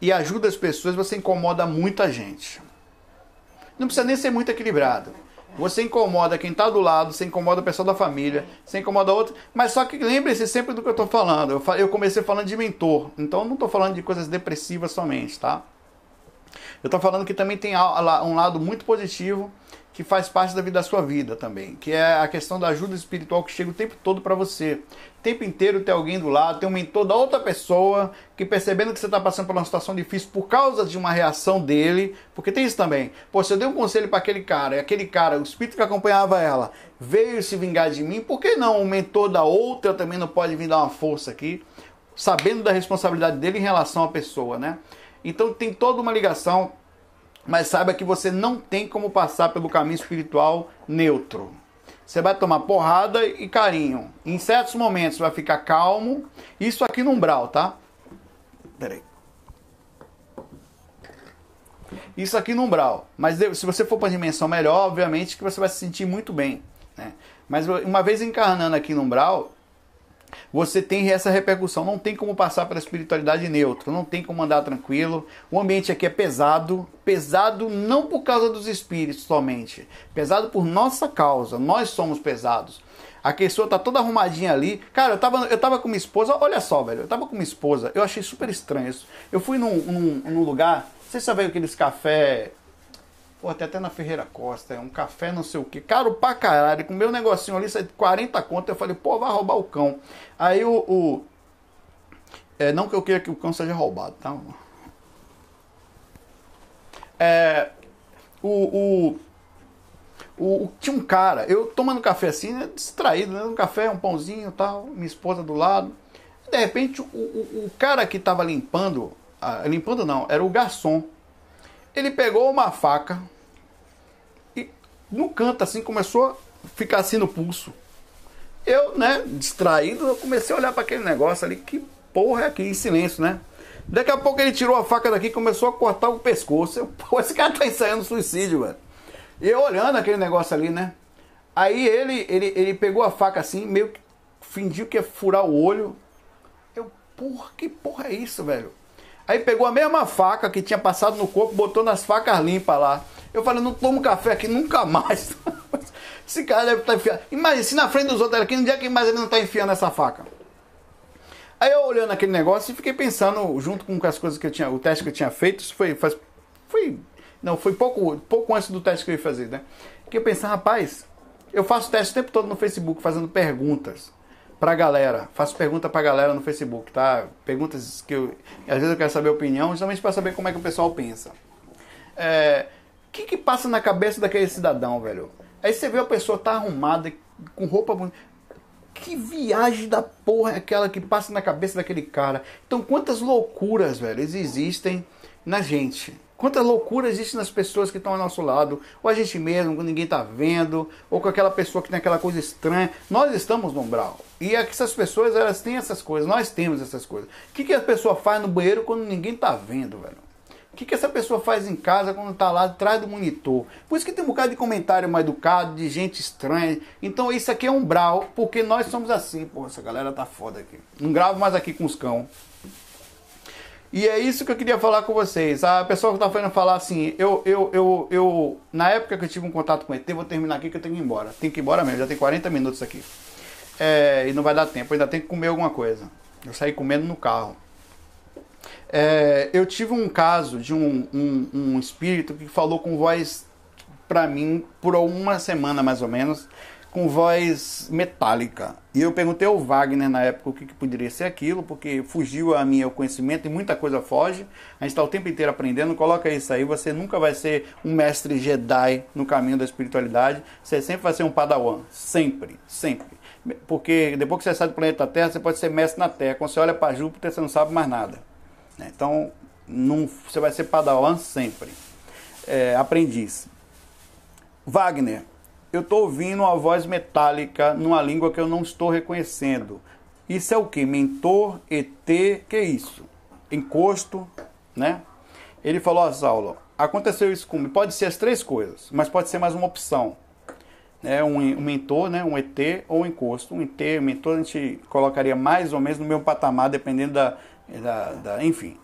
e ajuda as pessoas, você incomoda muita gente. Não precisa nem ser muito equilibrado Você incomoda quem está do lado, você incomoda o pessoal da família, você incomoda outro. Mas só que lembre-se sempre do que eu estou falando. Eu, eu comecei falando de mentor, então não estou falando de coisas depressivas somente, tá? Eu estou falando que também tem um lado muito positivo que faz parte da vida da sua vida também, que é a questão da ajuda espiritual que chega o tempo todo para você. O tempo inteiro tem alguém do lado, tem um mentor da outra pessoa que percebendo que você está passando por uma situação difícil por causa de uma reação dele, porque tem isso também. Pô, se eu dei um conselho para aquele cara, e aquele cara, o espírito que acompanhava ela, veio se vingar de mim, por que não o mentor da outra também não pode vir dar uma força aqui, sabendo da responsabilidade dele em relação à pessoa, né? Então tem toda uma ligação mas saiba que você não tem como passar pelo caminho espiritual neutro. Você vai tomar porrada e carinho. Em certos momentos vai ficar calmo. Isso aqui no umbral, tá? Peraí. Isso aqui no umbral. Mas se você for para a dimensão melhor, obviamente que você vai se sentir muito bem. Né? Mas uma vez encarnando aqui no umbral, você tem essa repercussão. Não tem como passar pela espiritualidade neutra, não tem como andar tranquilo. O ambiente aqui é pesado, pesado não por causa dos espíritos somente, pesado por nossa causa. Nós somos pesados. A pessoa tá toda arrumadinha ali. Cara, eu tava, eu tava com minha esposa, olha só, velho, eu tava com minha esposa, eu achei super estranho isso. Eu fui num, num, num lugar, vocês sabem aqueles café Pô, até até na Ferreira Costa, é um café não sei o que. Caro pra caralho, com meu negocinho ali, sai 40 conto. Eu falei, pô, vai roubar o cão. Aí o. o é, não que eu queira que o cão seja roubado, tá? É, o, o, o, tinha um cara, eu tomando café assim, né, distraído, né? Um café, um pãozinho tal, minha esposa do lado. De repente, o, o, o cara que tava limpando, ah, limpando não, era o garçom. Ele pegou uma faca e no canto assim começou a ficar assim no pulso. Eu, né, distraído, eu comecei a olhar para aquele negócio ali, que porra é aqui, em silêncio, né? Daqui a pouco ele tirou a faca daqui e começou a cortar o pescoço. Eu, pô, esse cara tá ensaiando suicídio, velho. E eu olhando aquele negócio ali, né? Aí ele, ele, ele pegou a faca assim, meio que fingiu que ia furar o olho. Eu, porra, que porra é isso, velho? Aí pegou a mesma faca que tinha passado no corpo, botou nas facas limpas lá. Eu falei, não tomo café aqui nunca mais. (laughs) Esse cara deve estar tá enfiando. Imagina, se na frente dos outros aqui, no dia que mais ele não está enfiando essa faca. Aí eu olhando aquele negócio e fiquei pensando, junto com as coisas que eu tinha, o teste que eu tinha feito, isso foi, faz, foi não, foi pouco, pouco antes do teste que eu ia fazer, né? Que eu rapaz, eu faço teste o tempo todo no Facebook, fazendo perguntas pra galera. Faço pergunta pra galera no Facebook, tá? Perguntas que eu. Às vezes eu quero saber a opinião, justamente para saber como é que o pessoal pensa. É, o que, que passa na cabeça daquele cidadão, velho? Aí você vê a pessoa tá arrumada, com roupa bonita. Que viagem da porra é aquela que passa na cabeça daquele cara? Então, quantas loucuras, velho, existem na gente? Quanta loucura existe nas pessoas que estão ao nosso lado, ou a gente mesmo, quando ninguém está vendo, ou com aquela pessoa que tem aquela coisa estranha. Nós estamos no umbral. E é essas pessoas, elas têm essas coisas, nós temos essas coisas. O que, que a pessoa faz no banheiro quando ninguém está vendo, velho? O que, que essa pessoa faz em casa quando está lá atrás do monitor? Por isso que tem um bocado de comentário mal educado, de gente estranha. Então isso aqui é umbral, porque nós somos assim. Pô, essa galera tá foda aqui. Não gravo mais aqui com os cão. E é isso que eu queria falar com vocês. A pessoa que está fazendo falar assim, eu, eu, eu, eu, na época que eu tive um contato com o ET, vou terminar aqui que eu tenho que ir embora. Tenho que ir embora mesmo, já tem 40 minutos aqui. É, e não vai dar tempo, ainda tenho que comer alguma coisa. Eu saí comendo no carro. É, eu tive um caso de um, um, um espírito que falou com voz para mim por uma semana mais ou menos com voz metálica. E eu perguntei ao Wagner na época o que, que poderia ser aquilo, porque fugiu a minha conhecimento e muita coisa foge. A gente está o tempo inteiro aprendendo. Coloca isso aí, você nunca vai ser um mestre Jedi no caminho da espiritualidade. Você sempre vai ser um padawan. Sempre, sempre. Porque depois que você sai do planeta Terra, você pode ser mestre na Terra. Quando você olha para Júpiter, você não sabe mais nada. Né? Então, não, você vai ser padawan sempre. É, aprendiz. Wagner, eu estou ouvindo uma voz metálica numa língua que eu não estou reconhecendo. Isso é o que? Mentor, ET, que é isso? Encosto, né? Ele falou, ó, Saulo, aconteceu isso comigo. Pode ser as três coisas, mas pode ser mais uma opção. né? um, um mentor, né? um ET ou um encosto. Um ET, um mentor, a gente colocaria mais ou menos no mesmo patamar, dependendo da, da, da. Enfim.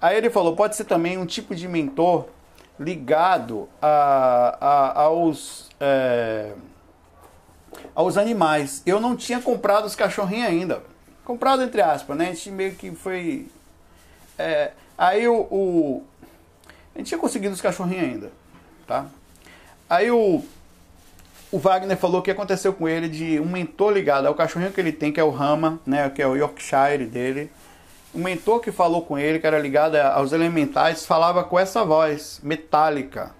Aí ele falou, pode ser também um tipo de mentor ligado a, a aos, é, aos animais. Eu não tinha comprado os cachorrinhos ainda. Comprado entre aspas, né? A gente meio que foi. É, aí o, o. A gente tinha conseguido os cachorrinhos ainda, tá? Aí o. O Wagner falou que aconteceu com ele de um mentor ligado ao cachorrinho que ele tem, que é o Rama, né? Que é o Yorkshire dele o mentor que falou com ele, que era ligado aos elementais, falava com essa voz metálica.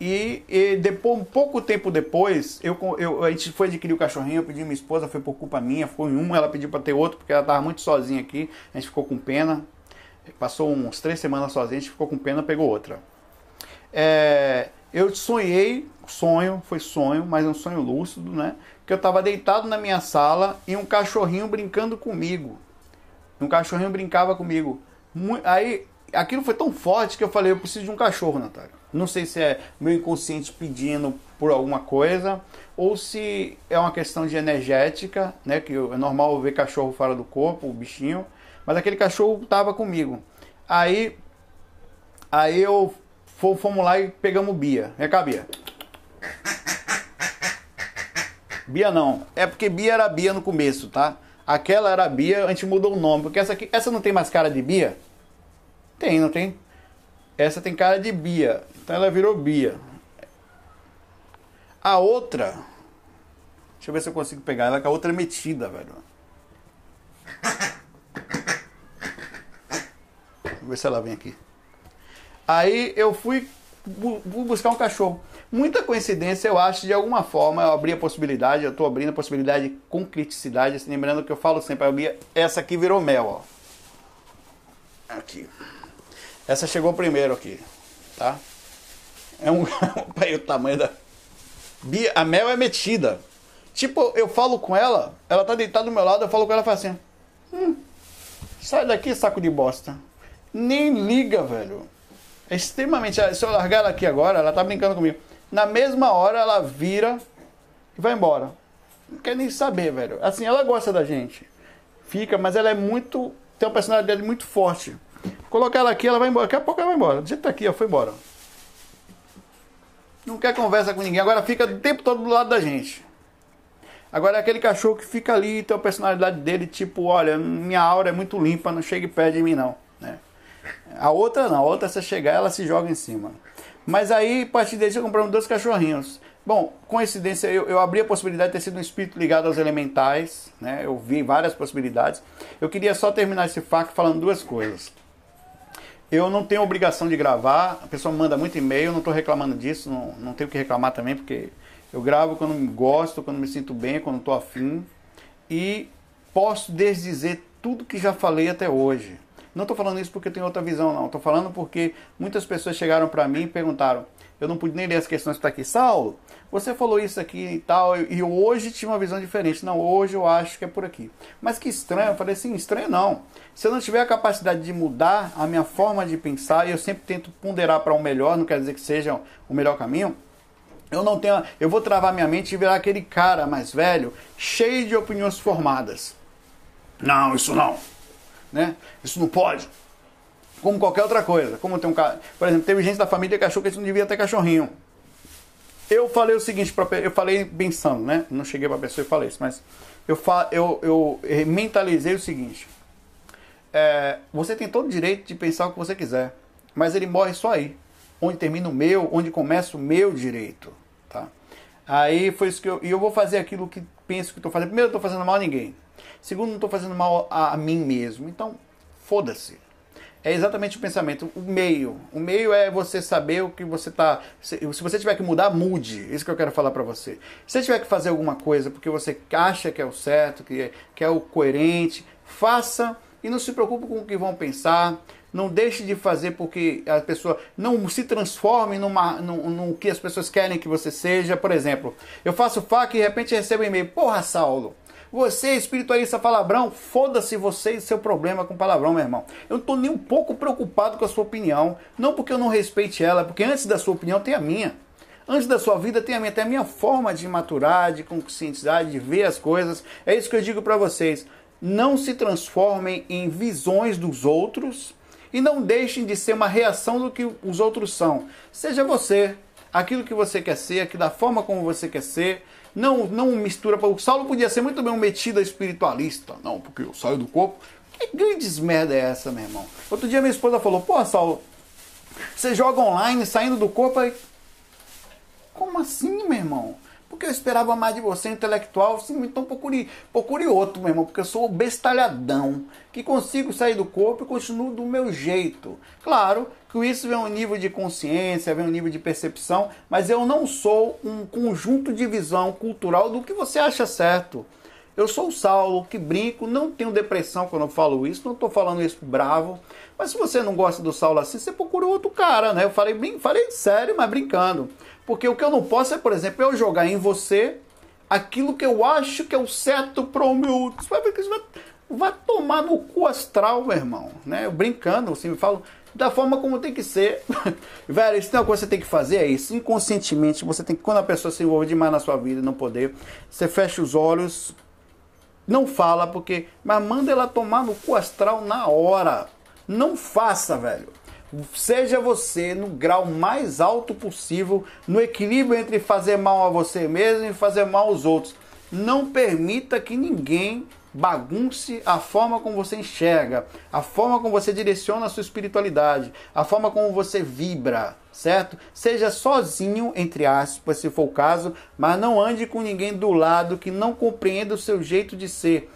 E, e depois, um pouco tempo depois, eu, eu, a gente foi adquirir o cachorrinho, eu pedi minha esposa, foi por culpa minha, foi um, ela pediu para ter outro, porque ela estava muito sozinha aqui, a gente ficou com pena. Passou uns três semanas sozinha, a gente ficou com pena, pegou outra. É, eu sonhei, sonho, foi sonho, mas é um sonho lúcido, né? Que eu estava deitado na minha sala e um cachorrinho brincando comigo. Um cachorrinho brincava comigo. Aí aquilo foi tão forte que eu falei, eu preciso de um cachorro, Natália. Não sei se é meu inconsciente pedindo por alguma coisa ou se é uma questão de energética, né? Que é normal ver cachorro fora do corpo, o bichinho. Mas aquele cachorro estava comigo. Aí, aí eu fomos lá e pegamos Bia. Vem cá, Bia. Bia não. É porque Bia era Bia no começo, tá? Aquela era a Bia, a gente mudou o nome, porque essa aqui, essa não tem mais cara de Bia? Tem, não tem? Essa tem cara de Bia, então ela virou Bia. A outra, deixa eu ver se eu consigo pegar ela, que a outra é metida, velho. Vou ver se ela vem aqui. Aí eu fui buscar um cachorro. Muita coincidência, eu acho, de alguma forma, eu abri a possibilidade, eu estou abrindo a possibilidade com criticidade, assim, lembrando que eu falo sempre, abri, essa aqui virou mel, ó. Aqui. Essa chegou primeiro aqui, tá? É um. (laughs) Olha o tamanho da. Bia, a mel é metida. Tipo, eu falo com ela, ela tá deitada do meu lado, eu falo com ela e falo assim: hum, sai daqui, saco de bosta. Nem liga, velho. É extremamente. Se eu largar ela aqui agora, ela tá brincando comigo. Na mesma hora ela vira e vai embora. Não quer nem saber, velho. Assim, ela gosta da gente. Fica, mas ela é muito. Tem uma personalidade muito forte. Colocar ela aqui, ela vai embora. Daqui a pouco ela vai embora. Do jeito que tá aqui, ó, foi embora. Não quer conversa com ninguém. Agora fica o tempo todo do lado da gente. Agora é aquele cachorro que fica ali, tem a personalidade dele, tipo, olha, minha aura é muito limpa, não chega e pede em mim, não. Né? A outra não, a outra você chegar, ela se joga em cima. Mas aí, a partir daí, compramos dois cachorrinhos. Bom, coincidência, eu, eu abri a possibilidade de ter sido um espírito ligado aos elementais, né? Eu vi várias possibilidades. Eu queria só terminar esse fato falando duas coisas. Eu não tenho obrigação de gravar, a pessoa manda muito e-mail, não estou reclamando disso, não, não tenho que reclamar também, porque eu gravo quando gosto, quando me sinto bem, quando estou afim. E posso desdizer tudo que já falei até hoje. Não estou falando isso porque eu tenho outra visão, não. Estou falando porque muitas pessoas chegaram para mim e perguntaram. Eu não pude nem ler as questões que está aqui. Saulo, você falou isso aqui e tal, e hoje tinha uma visão diferente. Não, hoje eu acho que é por aqui. Mas que estranho. Eu falei assim, estranho não. Se eu não tiver a capacidade de mudar a minha forma de pensar, e eu sempre tento ponderar para o um melhor, não quer dizer que seja o melhor caminho, eu não tenho, eu vou travar minha mente e virar aquele cara mais velho, cheio de opiniões formadas. Não, isso não né? Isso não pode. Como qualquer outra coisa. Como tem um cara. Por exemplo, teve gente da família que achou que a gente não devia ter cachorrinho. Eu falei o seguinte, pra, eu falei pensando, né? Não cheguei para a pessoa e falei isso, mas eu, eu, eu mentalizei o seguinte. É, você tem todo o direito de pensar o que você quiser, mas ele morre só aí. Onde termina o meu, onde começa o meu direito. Tá? Aí foi isso que eu. E eu vou fazer aquilo que penso que estou fazendo. Primeiro, eu estou fazendo mal a ninguém. Segundo, não estou fazendo mal a, a mim mesmo. Então, foda-se. É exatamente o pensamento. O meio. O meio é você saber o que você está. Se, se, você tiver que mudar, mude. Isso que eu quero falar para você. Se você tiver que fazer alguma coisa porque você acha que é o certo, que é, que é o coerente, faça e não se preocupe com o que vão pensar. Não deixe de fazer porque a pessoa não se transforme numa, no, no que as pessoas querem que você seja. Por exemplo, eu faço faca e de repente recebo um e-mail. Porra, Saulo, você, espiritualista palavrão, foda-se você e seu problema com palavrão, meu irmão. Eu não estou nem um pouco preocupado com a sua opinião. Não porque eu não respeite ela, porque antes da sua opinião tem a minha. Antes da sua vida tem a minha, tem a minha forma de maturar, de conscientizar, de ver as coisas. É isso que eu digo para vocês. Não se transformem em visões dos outros E não deixem de ser uma reação do que os outros são. Seja você, aquilo que você quer ser, da forma como você quer ser. Não, não mistura. O Saulo podia ser muito bem um metido espiritualista. Não, porque eu saio do corpo. Que grandes merda é essa, meu irmão? Outro dia minha esposa falou: Pô, Saulo, você joga online saindo do corpo aí. Como assim, meu irmão? Porque eu esperava mais de você, intelectual. Sim, então procure, procure outro, meu irmão. Porque eu sou o bestalhadão. Que consigo sair do corpo e continuo do meu jeito. Claro que isso vem um nível de consciência, vem um nível de percepção. Mas eu não sou um conjunto de visão cultural do que você acha certo. Eu sou o Saulo, que brinco, não tenho depressão quando eu falo isso, não estou falando isso bravo. Mas se você não gosta do Saulo assim, você procura outro cara, né? Eu falei, bem, falei sério, mas brincando. Porque o que eu não posso é, por exemplo, eu jogar em você aquilo que eu acho que é o certo para o meu. Você vai vai, vai tomar no cu astral, meu irmão. Né? Eu brincando, assim, eu falo da forma como tem que ser. (laughs) Velho, isso não é coisa que você tem que fazer, é isso. Inconscientemente, você tem que, quando a pessoa se envolve demais na sua vida e não poder, você fecha os olhos, não fala, porque. Mas manda ela tomar no cu astral na hora. Não faça, velho. Seja você no grau mais alto possível, no equilíbrio entre fazer mal a você mesmo e fazer mal aos outros. Não permita que ninguém bagunce a forma como você enxerga, a forma como você direciona a sua espiritualidade, a forma como você vibra, certo? Seja sozinho, entre aspas, se for o caso, mas não ande com ninguém do lado que não compreenda o seu jeito de ser.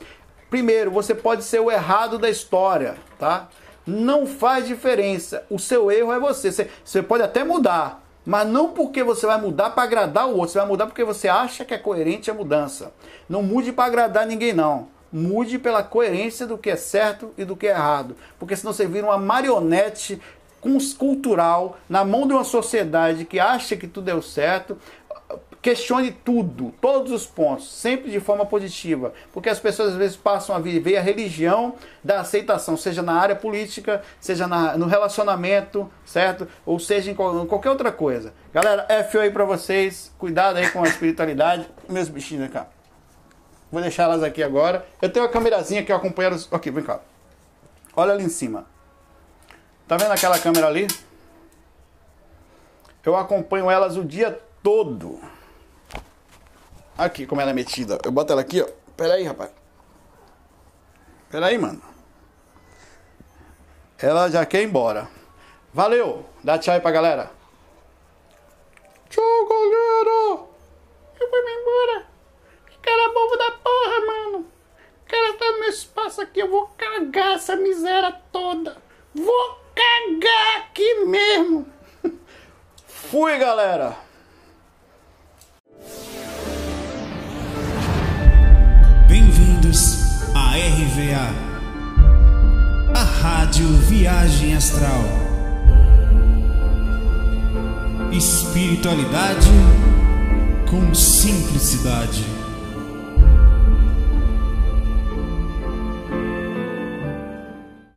Primeiro, você pode ser o errado da história, tá? Não faz diferença. O seu erro é você. Você, pode até mudar, mas não porque você vai mudar para agradar o outro. Você vai mudar porque você acha que é coerente a mudança. Não mude para agradar ninguém, não. Mude pela coerência do que é certo e do que é errado. Porque senão você vira uma marionete cultural na mão de uma sociedade que acha que tudo deu certo, questione tudo, todos os pontos, sempre de forma positiva, porque as pessoas às vezes passam a viver a religião da aceitação, seja na área política, seja na, no relacionamento, certo? Ou seja em qualquer outra coisa. Galera, F aí para vocês, cuidado aí com a espiritualidade, meus bichinhos cá. Vou deixar elas aqui agora. Eu tenho a câmerazinha que eu acompanho elas. Aqui, vem cá. Olha ali em cima. Tá vendo aquela câmera ali? Eu acompanho elas o dia todo. Aqui, como ela é metida. Eu boto ela aqui, ó. Pera aí, rapaz. Pera aí, mano. Ela já quer ir embora. Valeu! Dá tchau aí pra galera. Tchau, galera! Eu vou me embora. Que cara bobo da porra, mano. O cara tá no meu espaço aqui. Eu vou cagar essa miséria toda. Vou cagar aqui mesmo. Fui, galera! a RVA, a Rádio Viagem Astral. Espiritualidade com simplicidade.